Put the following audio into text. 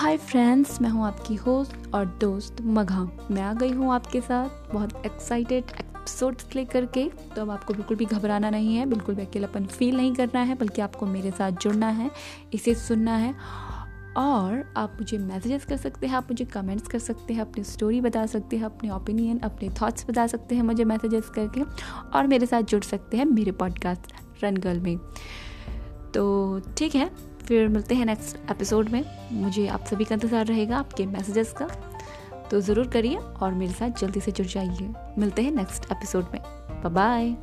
Hi friends मैं हूँ आपकी होस्ट और दोस्त मघा। मैं आ गई हूँ आपके साथ बहुत एक्साइटेड एपिसोड्स लेकर के। तो अब आपको बिल्कुल भी घबराना नहीं है, बिल्कुल भी अकेलापन फील नहीं करना है, बल्कि आपको मेरे साथ जुड़ना है, इसे सुनना है। और आप मुझे मैसेजेस कर सकते हैं, आप मुझे कमेंट्स कर सकते हैं, अपनी स्टोरी बता सकते हैं, अपने ओपिनियन अपने थॉट्स बता सकते हैं मुझे मैसेजेस करके। और मेरे साथ जुड़ सकते हैं मेरे पॉडकास्ट रन गर्ल में। तो ठीक है फिर मिलते हैं नेक्स्ट एपिसोड में। मुझे आप सभी का इंतज़ार रहेगा आपके मैसेजेस का। तो ज़रूर करिए और मेरे साथ जल्दी से जुड़ जाइए। मिलते हैं नेक्स्ट एपिसोड में। बाय